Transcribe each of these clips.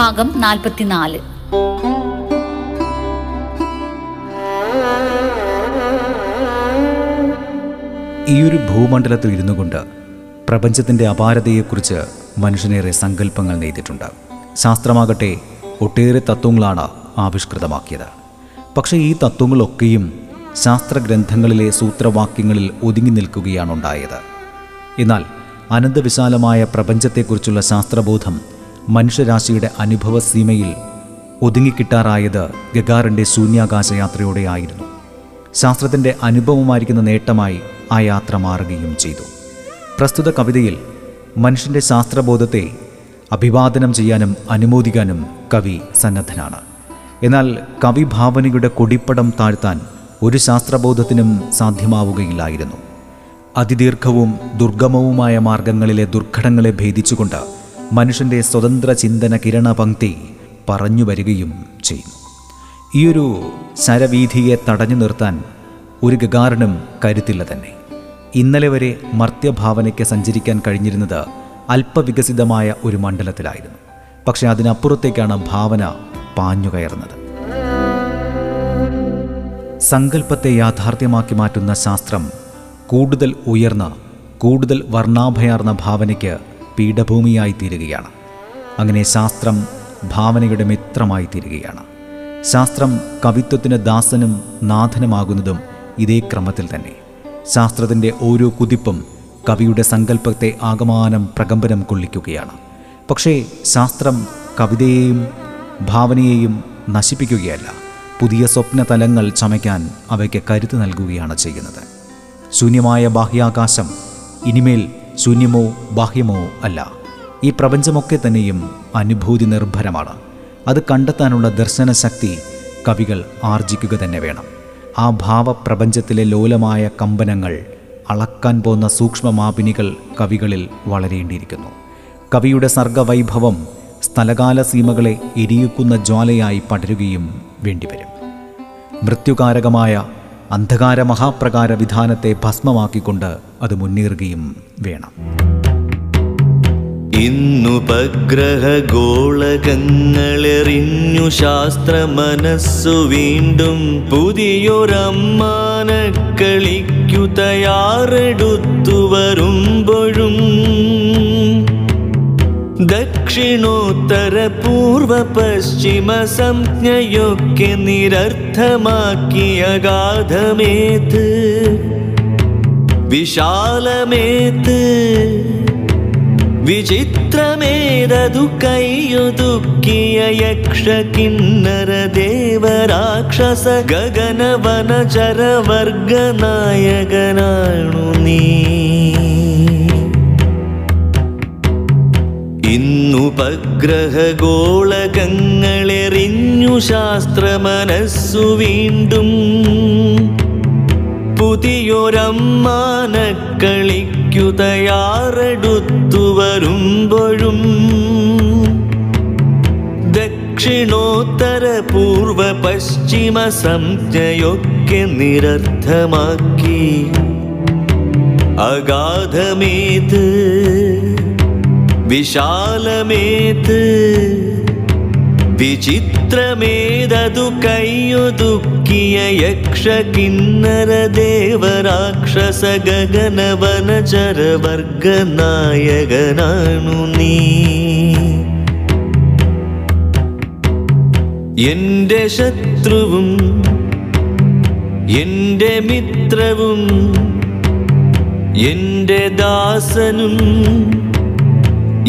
ഭാഗം നാൽപ്പത്തിനാല്. ഈ ഒരു ഭൂമണ്ഡലത്തിൽ ഇരുന്നു കൊണ്ട് പ്രപഞ്ചത്തിന്റെ അപാരതയെക്കുറിച്ച് മനുഷ്യനേറെ സങ്കല്പങ്ങൾ നെയ്തിട്ടുണ്ട്. ശാസ്ത്രമാകട്ടെ ഒട്ടേറെ തത്വങ്ങളാണ് ആവിഷ്കൃതമാക്കിയത്. പക്ഷേ ഈ തത്വങ്ങളൊക്കെയും ശാസ്ത്രഗ്രന്ഥങ്ങളിലെ സൂത്രവാക്യങ്ങളിൽ ഒതുങ്ങി നിൽക്കുകയാണുണ്ടായത് എന്നാൽ അനന്തവിശാലമായ പ്രപഞ്ചത്തെക്കുറിച്ചുള്ള ശാസ്ത്രബോധം മനുഷ്യരാശിയുടെ അനുഭവ സീമയിൽ ഒതുങ്ങിക്കിട്ടാറായത് ഗഗാറിന്റെ ശൂന്യാകാശ ആയിരുന്നു ശാസ്ത്രത്തിന്റെ അനുഭവമായിരിക്കുന്ന നേട്ടമായി ആ യാത്ര മാറുകയും ചെയ്തു. പ്രസ്തുത കവിതയിൽ മനുഷ്യന്റെ ശാസ്ത്രബോധത്തെ അഭിവാദനം ചെയ്യാനും അനുമോദിക്കാനും കവി സന്നദ്ധനാണ്. എന്നാൽ കവിഭാവനയുടെ കൊടിപ്പടം താഴ്ത്താൻ ഒരു ശാസ്ത്രബോധത്തിനും സാധ്യമാവുകയില്ലായിരുന്നു. അതിദീർഘവും ദുർഗമവുമായ മാർഗങ്ങളിലെ ദുർഘടങ്ങളെ ഭേദിച്ചുകൊണ്ട് മനുഷ്യന്റെ സ്വതന്ത്ര ചിന്തന കിരണപങ്ക്തി പറഞ്ഞു വരികയും ചെയ്യുന്നു. ഈയൊരു ശരവീഥിയെ തടഞ്ഞു നിർത്താൻ ഒരു ഗഗാറിനും കരുത്തില്ല തന്നെ. ഇന്നലെ വരെ മർത്യഭാവനയ്ക്ക് സഞ്ചരിക്കാൻ കഴിഞ്ഞിരുന്നത് അല്പവികസിതമായ ഒരു മണ്ഡലത്തിലായിരുന്നു. പക്ഷെ അതിനപ്പുറത്തേക്കാണ് ഭാവന പാഞ്ഞുകയറുന്നത് സങ്കല്പത്തെ യാഥാർത്ഥ്യമാക്കി മാറ്റുന്ന ശാസ്ത്രം കൂടുതൽ ഉയർന്ന കൂടുതൽ വർണാഭയാർന്ന ഭാവനയ്ക്ക് പീഠഭൂമിയായി തീരുകയാണ് അങ്ങനെ ശാസ്ത്രം ഭാവനയുടെ മിത്രമായി തീരുകയാണ് ശാസ്ത്രം കവിത്വത്തിന് ദാസനും നാഥനുമാകുന്നതും ഇതേ ക്രമത്തിൽ തന്നെ. ശാസ്ത്രത്തിന്റെ ഓരോ കുതിപ്പും കവിയുടെ സങ്കല്പത്തെ ആകമാനം പ്രകമ്പനം കൊള്ളിക്കുകയാണ്. പക്ഷേ ശാസ്ത്രം കവിതയെയും ഭാവനയെയും നശിപ്പിക്കുകയല്ല. പുതിയ സ്വപ്ന തലങ്ങൾ ചമയ്ക്കാൻ അവയ്ക്ക് കരുത്ത് നൽകുകയാണ് ചെയ്യുന്നത്. ശൂന്യമായ ബാഹ്യാകാശം ഇനിമേൽ ശൂന്യമോ ബാഹ്യമോ അല്ല. ഈ പ്രപഞ്ചമൊക്കെ തന്നെയും അനുഭൂതി നിർഭരമാണ്. അത് കണ്ടെത്താനുള്ള ദർശനശക്തി കവികൾ ആർജിക്കുക തന്നെ വേണം. ആ ഭാവപ്രപഞ്ചത്തിലെ ലോലമായ കമ്പനങ്ങൾ അളക്കാൻ പോന്ന സൂക്ഷ്മമാപിനികൾ കവികളിൽ വളരേണ്ടിയിരിക്കുന്നു. കവിയുടെ സർഗവൈഭവം സ്ഥലകാല സീമകളെ എരിയിക്കുന്ന ജ്വാലയായി പടരുകയും വേണ്ടിവരും. മൃത്യുകാരകമായ അന്ധകാര മഹാപ്രകാര വിധാനത്തെ ഭസ്മമാക്കിക്കൊണ്ട് അത് മുന്നേറുകയും വേണം. ഇന്നുപഗ്രഹ ഗോളകങ്ങളെറിഞ്ഞു ശാസ്ത്ര മനസ്സു വീണ്ടും പുതിയൊരമ്മാനക്കളിക്കു തയ്യാറെടുത്തു വരുമ്പോഴും दक्षिणोत्तरपूर्वपश्चिमसंज्ञयोग्य निरर्थमाक्यगाधमेत् विशालमेत् विचित्रमेरदुकैयुदुः किय यक्ष ശാസ്ത്ര മനസ്സു വീണ്ടും. പുതിയൊരമ്മാനക്കളിക്കു തയ്യാറെടുത്തു വരുമ്പോഴും. ദക്ഷിണോത്തര പൂർവ പശ്ചിമ സംജ്ഞയൊക്കെ നിരർത്ഥമാക്കി. അഗാധമേത് വിശാലമേത്? വിചിത്രമേതതു കൈയൊതുക്കിയ യക്ഷ കിന്നര ദേവരാക്ഷസ ഗഗനവന ചരവർഗനായകനാണു നീ. എന്റെ ശത്രുവും എന്റെ മിത്രവും എന്റെ ദാസനും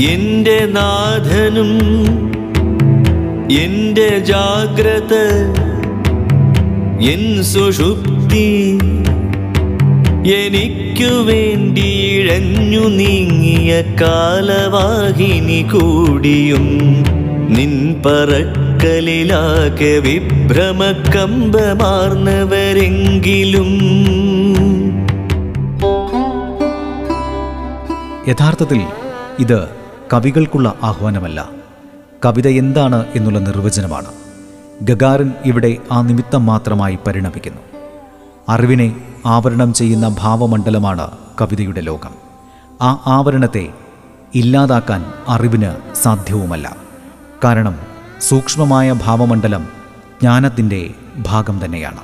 എന്റെ നാഥനും എന്റെ ജാഗ്രത എൻ സുഷുപ്തി എനിക്കു വേണ്ടി ഇഴഞ്ഞു നീങ്ങിയ കാലവാഹിനി കൂടിയും നിൻ പറക്കലിലാകെ വിഭ്രമക്കമ്പമാർന്നവരെങ്കിലും യഥാർത്ഥത്തിൽ ഇത് കവികൾക്കുള്ള ആഹ്വാനമല്ല. കവിത എന്താണ് എന്നുള്ള നിർവചനമാണ്. ഗഗാറിൻ ഇവിടെ ആ നിമിത്തം മാത്രമായി പരിണമിക്കുന്നു. അറിവിനെ ആവരണം ചെയ്യുന്ന ഭാവമണ്ഡലമാണ് കവിതയുടെ ലോകം. ആ ആവരണത്തെ ഇല്ലാതാക്കാൻ അറിവിന് സാധ്യവുമല്ല. കാരണം സൂക്ഷ്മമായ ഭാവമണ്ഡലം ജ്ഞാനത്തിന്റെ ഭാഗം തന്നെയാണ്.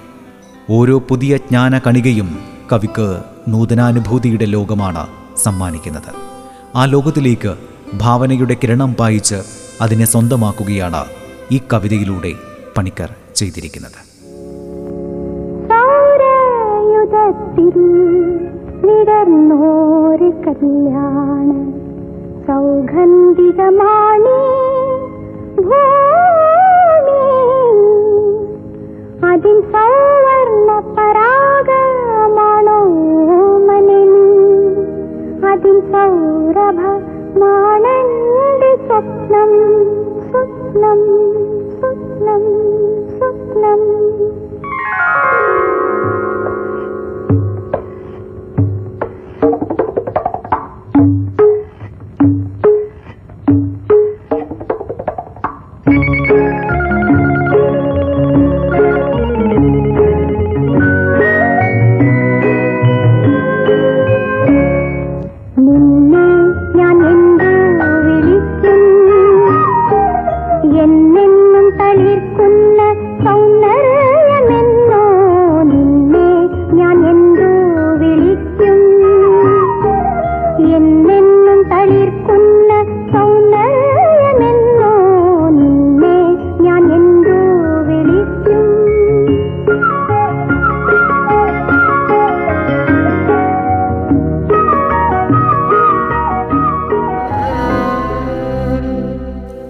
ഓരോ പുതിയ ജ്ഞാന കണികയും കവിക്ക് നൂതനാനുഭൂതിയുടെ ലോകമാണ് സമ്മാനിക്കുന്നത്. ആ ലോകത്തിലേക്ക് ഭാവനയുടെ കിരണം പായിച്ച് അതിനെ സ്വന്തമാക്കുകയാണ് ഈ കവിതയിലൂടെ പണിക്കർ ചെയ്തിരിക്കുന്നത്. സൗരഭ മാണന്റെ സ്വപ്നം സ്വപ്നം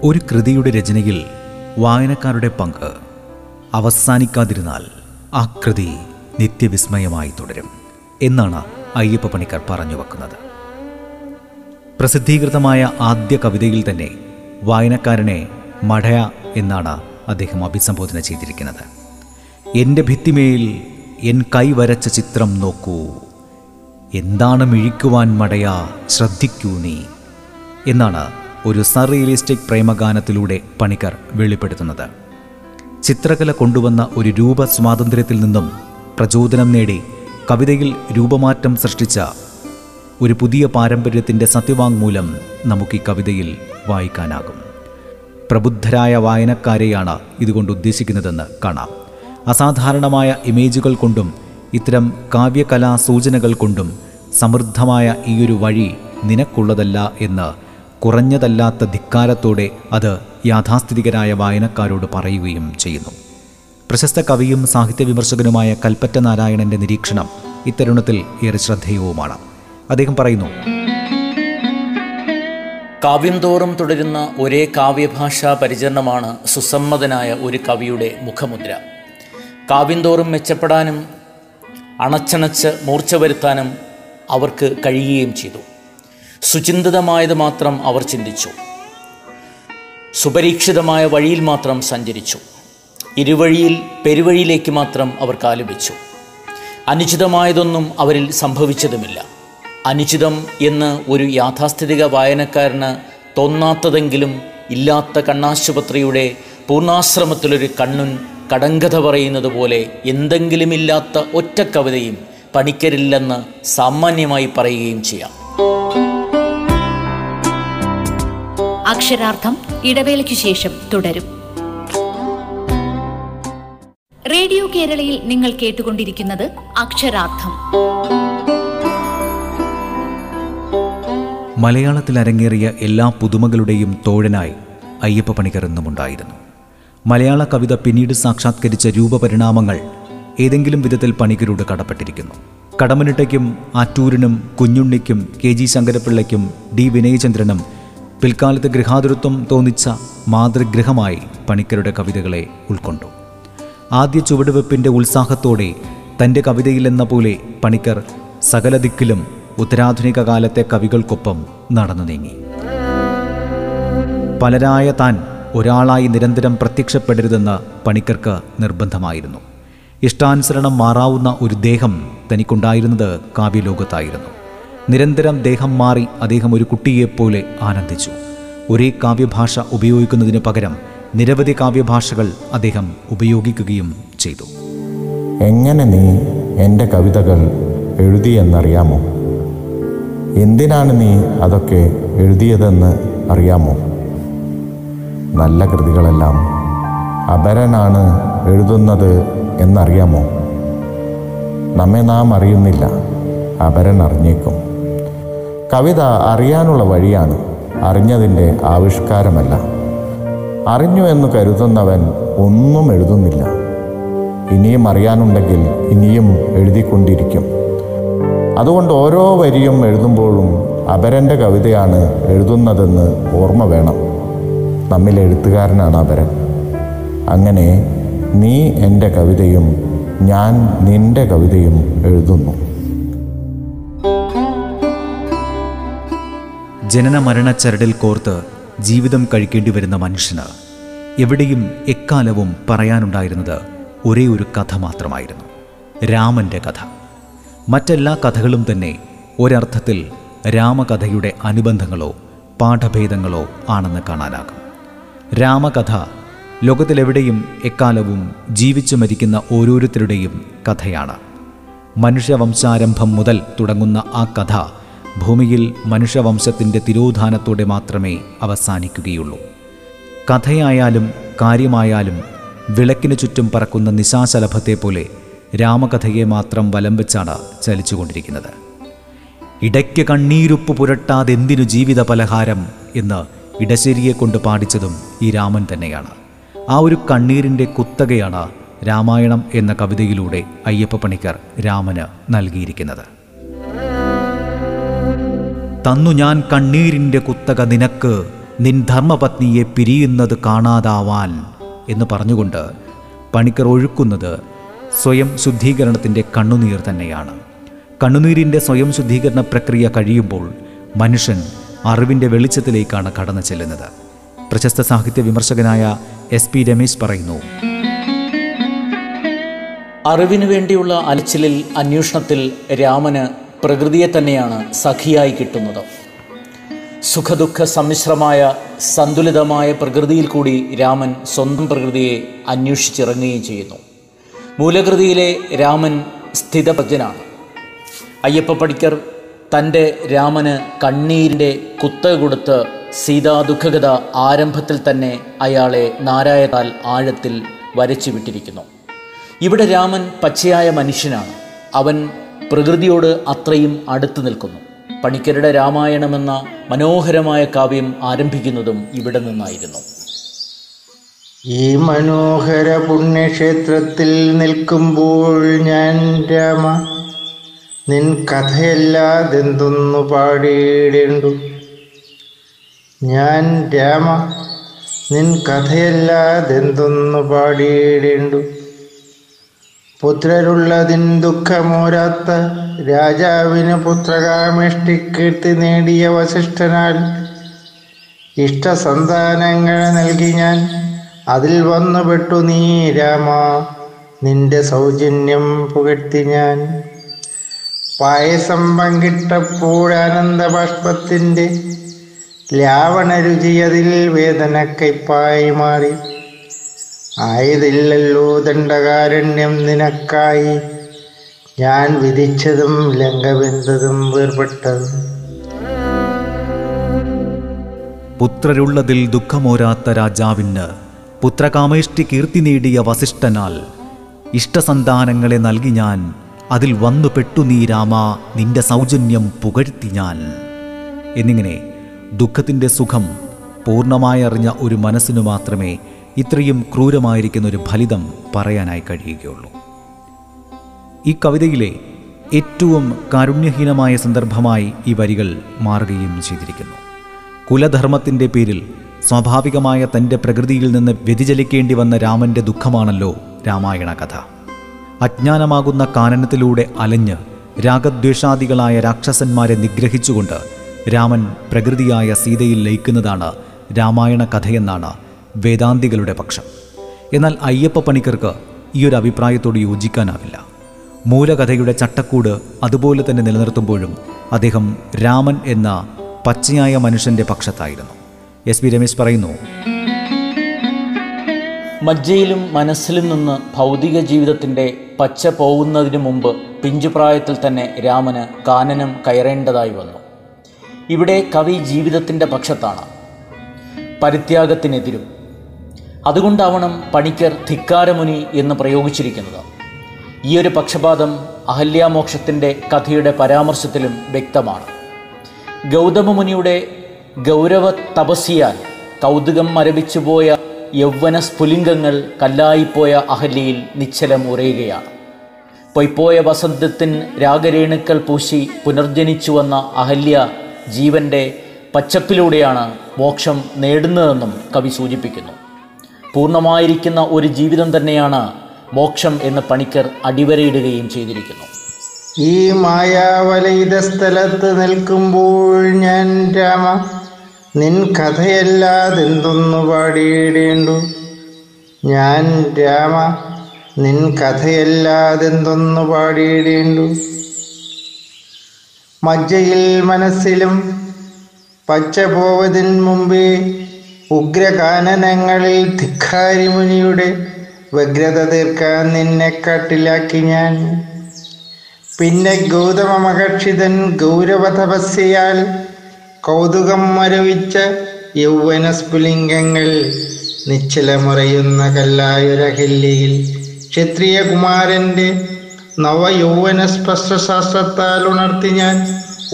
ഒരു കൃതിയുടെ രചനയിൽ വായനക്കാരുടെ പങ്ക്. അവസാനിക്കാതിരുന്നാൽ ആ കൃതി നിത്യവിസ്മയമായി തുടരും എന്നാണ് അയ്യപ്പ പണിക്കർ പറഞ്ഞു വെക്കുന്നത്. പ്രസിദ്ധീകൃതമായ ആദ്യ കവിതയിൽ തന്നെ വായനക്കാരനെ മടയ എന്നാണ് അദ്ദേഹം അഭിസംബോധന ചെയ്തിരിക്കുന്നത്. എന്റെ ഭിത്തിമേൽ എൻ കൈ വരച്ച ചിത്രം നോക്കൂ. എന്താണ് മിഴിക്കുവാൻ മടയ ശ്രദ്ധിക്കൂ നീ എന്നാണ് ഒരു സർറിയലിസ്റ്റിക് പ്രേമഗാനത്തിലൂടെ പണിക്കർ വെളിപ്പെടുത്തുന്നത്. ചിത്രകല കൊണ്ടുവന്ന ഒരു രൂപ സ്വാതന്ത്ര്യത്തിൽ നിന്നും പ്രചോദനം നേടി കവിതയിൽ രൂപമാറ്റം സൃഷ്ടിച്ച ഒരു പുതിയ പാരമ്പര്യത്തിന്റെ സത്യവാങ്മൂലം നമുക്ക് ഈ കവിതയിൽ വായിക്കാനാകും. പ്രബുദ്ധരായ വായനക്കാരെയാണ് ഇതുകൊണ്ട് ഉദ്ദേശിക്കുന്നതെന്ന് കാണാം. അസാധാരണമായ ഇമേജുകൾ കൊണ്ടും ഇത്തരം കാവ്യകലാ സൂചനകൾ കൊണ്ടും സമൃദ്ധമായ ഈയൊരു വഴി നിനക്കുള്ളതല്ല എന്ന് കുറഞ്ഞതല്ലാത്ത ധിക്കാരത്തോടെ അത് യാഥാസ്ഥിതികരായ വായനക്കാരോട് പറയുകയും ചെയ്യുന്നു. പ്രശസ്ത കവിയും സാഹിത്യ വിമർശകനുമായ കൽപ്പറ്റ നാരായണന്റെ നിരീക്ഷണം ഇത്തരുണത്തിൽ ഏറെ ശ്രദ്ധേയവുമാണ്. അദ്ദേഹം പറയുന്നു കാവ്യം തോറും തുടരുന്ന ഒരേ കാവ്യഭാഷാ പരിചരണമാണ് സുസമ്മതനായ ഒരു കവിയുടെ മുഖമുദ്ര. കാവ്യം തോറും മെച്ചപ്പെടാനും അണച്ചണച്ച് മൂർച്ച വരുത്താനും അവർക്ക് കഴിയുകയും ചെയ്തു. സുചിന്തിതമായത് മാത്രം അവർ ചിന്തിച്ചു. സുപരീക്ഷിതമായ വഴിയിൽ മാത്രം സഞ്ചരിച്ചു. ഇരുവഴിയിൽ പെരുവഴിയിലേക്ക് മാത്രം അവർ കാലുവെച്ചു അനുചിതമായതൊന്നും അവരിൽ സംഭവിച്ചതുമില്ല. അനുചിതം എന്ന് ഒരു യാഥാസ്ഥിതിക വായനക്കാരന് തോന്നാത്തതെങ്കിലും ഇല്ലാത്ത കണ്ണാശുപത്രിയുടെ പൂർണാശ്രമത്തിലൊരു കണ്ണുൻ കടങ്കഥ പറയുന്നത് പോലെ എന്തെങ്കിലുമില്ലാത്ത ഒറ്റ കവിതയും പണിക്കരില്ലെന്ന് സാമാന്യമായി പറയുകയും ചെയ്യാം. അക്ഷരാർത്ഥം ഇടവേളയ്ക്ക് ശേഷം തുടരും. റേഡിയോ കേരളയിൽ നിങ്ങൾ കേട്ടുകൊണ്ടിരിക്കുന്നത് അക്ഷരാർത്ഥം. മലയാളത്തിൽ അരങ്ങേറിയ എല്ലാ പുതുമകളുടെയും തോഴനായി അയ്യപ്പ പണിക്കർ എന്നുമുണ്ടായിരുന്നു. മലയാള കവിത പിന്നീട് സാക്ഷാത്കരിച്ച രൂപപരിണാമങ്ങൾ ഏതെങ്കിലും വിധത്തിൽ പണിക്കരോട് കടപ്പെട്ടിരിക്കുന്നു. കടമനിട്ടയ്ക്കും ആറ്റൂരിനും കുഞ്ഞുണ്ണിക്കും കെ ജി ശങ്കരപ്പിള്ളയ്ക്കും ഡി വിനയചന്ദ്രനും പിൽക്കാലത്ത് ഗൃഹാതുരത്വം തോന്നിച്ച മാതൃഗൃഹമായി പണിക്കരുടെ കവിതകളെ ഉൾക്കൊണ്ടു. ആദ്യ ചുവടുവെപ്പിന്റെ ഉത്സാഹത്തോടെ തന്റെ കവിതയിലെന്ന പോലെ പണിക്കർ സകല ദിക്കിലും ഉത്തരാധുനിക കാലത്തെ കവികൾക്കൊപ്പം നടന്നു നീങ്ങി. പലരായ താൻ ഒരാളായി നിരന്തരം പ്രത്യക്ഷപ്പെടരുതെന്ന് പണിക്കർക്ക് നിർബന്ധമായിരുന്നു. ഇഷ്ടാനുസരണം മാറാവുന്ന ഒരു ദേഹം തനിക്കുണ്ടായിരുന്നത് കാവ്യലോകത്തായിരുന്നു. നിരന്തരം ദേഹം മാറി അദ്ദേഹം ഒരു കുട്ടിയെപ്പോലെ ആനന്ദിച്ചു. ഒരേ കാവ്യഭാഷ ഉപയോഗിക്കുന്നതിന് പകരം നിരവധി കാവ്യഭാഷകൾ അദ്ദേഹം ഉപയോഗിക്കുകയും ചെയ്തു. എങ്ങനെ നീ എന്റെ കവിതകൾ എഴുതിയെന്നറിയാമോ? എന്തിനാണ് നീ അതൊക്കെ എഴുതിയതെന്ന് അറിയാമോ? നല്ല കൃതികളെല്ലാം അപരനാണ് എഴുതുന്നത് എന്നറിയാമോ? നമ്മെ നാം അറിയുന്നില്ല. അപരൻ അറിഞ്ഞേക്കും. കവിത അറിയാനുള്ള വഴിയാണ് അറിഞ്ഞതിന്റെ ആവിഷ്കാരമല്ല. അറിഞ്ഞു എന്ന് കരുതുന്നവൻ ഒന്നും എഴുതുന്നില്ല. ഇനിയും അറിയാനുണ്ടെങ്കിൽ ഇനിയും എഴുതിക്കൊണ്ടിരിക്കും. അതുകൊണ്ട് ഓരോ വരിയും എഴുതുമ്പോഴും അപരന്റെ കവിതയാണ് എഴുതുന്നതെന്ന് ഓർമ്മ വേണം. നമ്മിൽ എഴുത്തുകാരനാണ് അപരൻ. അങ്ങനെ നീ എന്റെ കവിതയും ഞാൻ നിന്റെ കവിതയും എഴുതുന്നു. ജനന മരണ ചരടിൽ കോർത്ത് ജീവിതം കഴിക്കേണ്ടി വരുന്ന മനുഷ്യന് എവിടെയും എക്കാലവും പറയാനുണ്ടായിരുന്നത് ഒരേ ഒരു കഥ മാത്രമായിരുന്നു. രാമന്റെ കഥ. മറ്റെല്ലാ കഥകളും തന്നെ ഒരർത്ഥത്തിൽ രാമകഥയുടെ അനുബന്ധങ്ങളോ പാഠഭേദങ്ങളോ ആണെന്ന് കാണാനാകും. രാമകഥ ലോകത്തിലെവിടെയും എക്കാലവും ജീവിച്ചു മരിക്കുന്ന ഓരോരുത്തരുടെയും കഥയാണ്. മനുഷ്യവംശാരംഭം മുതൽ തുടങ്ങുന്ന ആ കഥ ഭൂമിയിൽ മനുഷ്യവംശത്തിന്റെ തിരോധാനത്തോടെ മാത്രമേ അവസാനിക്കുകയുള്ളൂ. കഥയായാലും കാര്യമായാലും വിളക്കിനു ചുറ്റും പറക്കുന്ന നിശാശലഭത്തെ പോലെ രാമകഥയെ മാത്രം വലം വെച്ചാണ് ചലിച്ചുകൊണ്ടിരിക്കുന്നത്. ഇടയ്ക്ക് കണ്ണീരുപ്പ് പുരട്ടാതെന്തിനു ജീവിത പലഹാരം എന്ന് ഇടശ്ശേരിയെ കൊണ്ട് പാടിച്ചതും ഈ രാമൻ തന്നെയാണ്. ആ ഒരു കണ്ണീരിന്റെ കുത്തകയാണ് രാമായണം എന്ന കവിതയിലൂടെ അയ്യപ്പ പണിക്കർ രാമന് നൽകിയിരിക്കുന്നത്. തന്നു ഞാൻ കണ്ണീരിന്റെ കുത്തക നിനക്ക്. നിൻ ധർമ്മപത്നിയെ പിരിയുന്നത് കാണാതാവാൻ എന്ന് പറഞ്ഞുകൊണ്ട് പണിക്കർ ഒഴുക്കുന്നത് സ്വയം ശുദ്ധീകരണത്തിന്റെ കണ്ണുനീർ തന്നെയാണ്. കണ്ണുനീരിന്റെ സ്വയം ശുദ്ധീകരണ പ്രക്രിയ കഴിയുമ്പോൾ മനുഷ്യൻ അറിവിന്റെ വെളിച്ചത്തിലേക്കാണ് കടന്നു ചെല്ലുന്നത്. പ്രശസ്ത സാഹിത്യ വിമർശകനായ എസ് പി രമേശ് പറയുന്നു അറിവിനു വേണ്ടിയുള്ള അലച്ചിലിൽ അന്വേഷണത്തിൽ രാമന് പ്രകൃതിയെ തന്നെയാണ് സഖിയായി കിട്ടുന്നത്. സുഖദുഃഖ സമ്മിശ്രമായ സന്തുലിതമായ പ്രകൃതിയിൽ കൂടി രാമൻ സ്വന്തം പ്രകൃതിയെ അന്വേഷിച്ചിറങ്ങുകയും ചെയ്യുന്നു. മൂലകൃതിയിലെ രാമൻ സ്ഥിതപ്രജ്ഞനാണ്. അയ്യപ്പ പടിക്കർ തന്റെ രാമന് കണ്ണീരിന്റെ കുത്ത കൊടുത്ത് സീതാ ദുഃഖകഥ ആരംഭത്തിൽ തന്നെ അയാളെ നാരായണാൽ ആഴത്തിൽ വരച്ചു വിട്ടിരിക്കുന്നു ഇവിടെ രാമൻ പച്ചയായ മനുഷ്യനാണ്. അവൻ പ്രകൃതിയോട് അത്രയും അടുത്തു നിൽക്കുന്നു. പണിക്കരുടെ രാമായണമെന്ന മനോഹരമായ കാവ്യം ആരംഭിക്കുന്നതും ഇവിടെ നിന്നായിരുന്നു. ഈ മനോഹര പുണ്യക്ഷേത്രത്തിൽ നിൽക്കുമ്പോൾ ഞാൻ രാമ നിൻ കഥയല്ലാതെന്തൊന്നു പാടിയിടേണ്ടു? ഞാൻ രാമ നിൻ കഥയല്ലാതെന്തൊന്നു പാടിയിടേണ്ടു? പുത്രരുള്ളതിൻ ദുഃഖമോരാത്ത രാജാവിന് പുത്രകാമിഷ്ടി കീർത്തി നേടിയ വശിഷ്ഠനാൽ ഇഷ്ടസന്താനങ്ങൾ നൽകി ഞാൻ. അതിൽ വന്നുപെട്ടു നീ രാമ നിന്റെ സൗജന്യം പുകഴ്ത്തി ഞാൻ. പായസം പങ്കിട്ടപ്പോൾ ആനന്ദബാഷ്പത്തിന്റെ ലാവണരുചി അതിൽ വേദനക്കൈപ്പായി മാറി. ആയതില്ലല്ലോ ദണ്ഡകാരണ്യം നിനക്കായി. ഞാൻ വിധിച്ചതും ലംഘവെന്തതും വേർപെട്ടതും. പുത്രരുള്ളതിൽ ദുഃഖമോരാത്ത രാജാവിന് പുത്രകാമേഷ്ടി കീർത്തി നേടിയ വസിഷ്ഠനാൽ ഇഷ്ടസന്താനങ്ങളെ നൽകി ഞാൻ അതിൽ വന്നു പെട്ടു നീ രാമ നിന്റെ സൗജന്യം പുകഴ്ത്തി ഞാൻ. എന്നിങ്ങനെ ദുഃഖത്തിന്റെ സുഖം പൂർണമായി അറിഞ്ഞ ഒരു മനസ്സിനു മാത്രമേ ഇത്രയും ക്രൂരമായിരിക്കുന്ന ഒരു ഫലിതം പറയാനായി കഴിയുകയുള്ളൂ. ഈ കവിതയിലെ ഏറ്റവും കാരുണ്യഹീനമായ സന്ദർഭമായി ഈ വരികൾ മാറുകയും ചെയ്തിരിക്കുന്നു. കുലധർമ്മത്തിന്റെ പേരിൽ സ്വാഭാവികമായ തന്റെ പ്രകൃതിയിൽ നിന്ന് വ്യതിചലിക്കേണ്ടി വന്ന രാമന്റെ ദുഃഖമാണല്ലോ രാമായണ കഥ. അജ്ഞാനമാകുന്ന കാനനത്തിലൂടെ അലഞ്ഞ് രാഗദ്വേഷാദികളായ രാക്ഷസന്മാരെ നിഗ്രഹിച്ചുകൊണ്ട് രാമൻ പ്രകൃതിയായ സീതയിൽ ലയിക്കുന്നതാണ് രാമായണ കഥയെന്നാണ് വേദാന്തികളുടെ പക്ഷം. എന്നാൽ അയ്യപ്പ പണിക്കർക്ക് ഈ ഒരു അഭിപ്രായത്തോട് യോജിക്കാനാവില്ല. മൂലകഥയുടെ ചട്ടക്കൂട് അതുപോലെ തന്നെ നിലനിർത്തുമ്പോഴും അദ്ദേഹം രാമൻ എന്ന പച്ചയായ മനുഷ്യന്റെ പക്ഷത്തായിരുന്നു. എസ് പി രമേശ് പറയുന്നു മജ്ജയിലും മനസ്സിലും നിന്ന് ഭൗതിക ജീവിതത്തിന്റെ പച്ച പോകുന്നതിനു മുമ്പ് പിഞ്ചുപ്രായത്തിൽ തന്നെ രാമന് കാനനം കയറേണ്ടതായി വന്നു. ഇവിടെ കവി ജീവിതത്തിന്റെ പക്ഷത്താണ്. പരിത്യാഗത്തിനെതിരും അതുകൊണ്ടാവണം പണിക്കർ ധിക്കാരമുനി എന്ന് പ്രയോഗിച്ചിരിക്കുന്നത്. ഈ ഒരു പക്ഷപാതം അഹല്യാമോക്ഷത്തിന്റെ കഥയുടെ പരാമർശത്തിലും വ്യക്തമാണ്. ഗൗതമമുനിയുടെ ഗൗരവ തപസ്യാൽ കൗതുകം മരവിച്ചുപോയ യൗവന സ്ഫുലിംഗങ്ങൾ കല്ലായിപ്പോയ അഹല്യയിൽ നിശ്ചലം ഉറയുകയാണ് പൊയ്പോയ വസന്തത്തിൻ രാഗരേണുക്കൾ പൂശി പുനർജനിച്ചു വന്ന അഹല്യ ജീവന്റെ പച്ചപ്പിലൂടെയാണ് മോക്ഷം നേടുന്നതെന്നും കവി സൂചിപ്പിക്കുന്നു. പൂർണമായിരിക്കുന്ന ഒരു ജീവിതം തന്നെയാണ് മോക്ഷം എന്ന് പണിക്കർ അടിവരയിടുകയും ചെയ്തിരിക്കുന്നു. ഈ മായാവലയിത സ്ഥലത്ത് നിൽക്കുമ്പോൾ ഞാൻ രാമ നിൻ കഥയല്ലാതെന്തൊന്നു പാടിയിടേണ്ടു? ഞാൻ രാമ നിൻ കഥയല്ലാതെന്തൊന്നു പാടിയിടേണ്ടു? മജ്ജയിൽ മനസ്സിലും പച്ച പോവതിന് മുമ്പേ ഉഗ്രകാനനങ്ങളിൽ ധിക്കാരിമുനിയുടെ വ്യഗ്രത തീർക്കാൻ നിന്നെ കാട്ടിലാക്കി ഞാൻ. പിന്നെ ഗൗതമ മഹർഷിതൻ ഗൗരവതപസ്യയാൽ കൗതുകം മരവിച്ച യൗവന സ്ഫുലിംഗങ്ങൾ നിശ്ചലമുറയുന്ന കല്ലായുരഹില്ലിയിൽ ക്ഷത്രിയകുമാരന്റെ നവയൗവന സ്പർശശാസ്ത്രത്താൽ ഉണർത്തി ഞാൻ.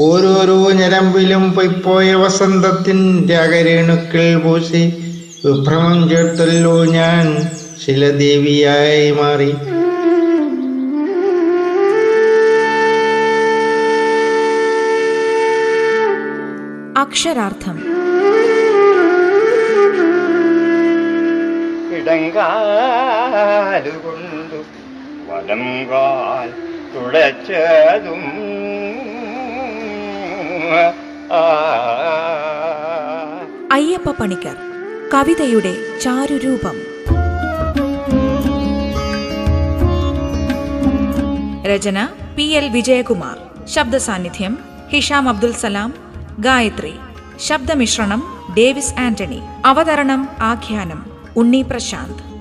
ഓരോരോ ഞരമ്പിലും പൊയ്പോയ വസന്തത്തിന്റെ അകരേണുക്കൾ പൂശി. വിഭ്രമം ചേർത്തല്ലോ ഞാൻ ശിലദേവിയായി മാറി. അക്ഷരാർത്ഥം. ഇടങ്കാലുകൊണ്ടു വലം കാൽ തുളച്ചതും അയ്യപ്പ പണിക്കർ കവിതയുടെ ചാരുരൂപം. രചന പി എൽ വിജയകുമാർ. ശബ്ദ സാന്നിധ്യം ഹിഷാം അബ്ദുൽ സലാം. ഗായത്രി ശബ്ദമിശ്രണം ഡേവിസ് ആന്റണി. അവതരണം ആഖ്യാനം ഉണ്ണി പ്രശാന്ത്.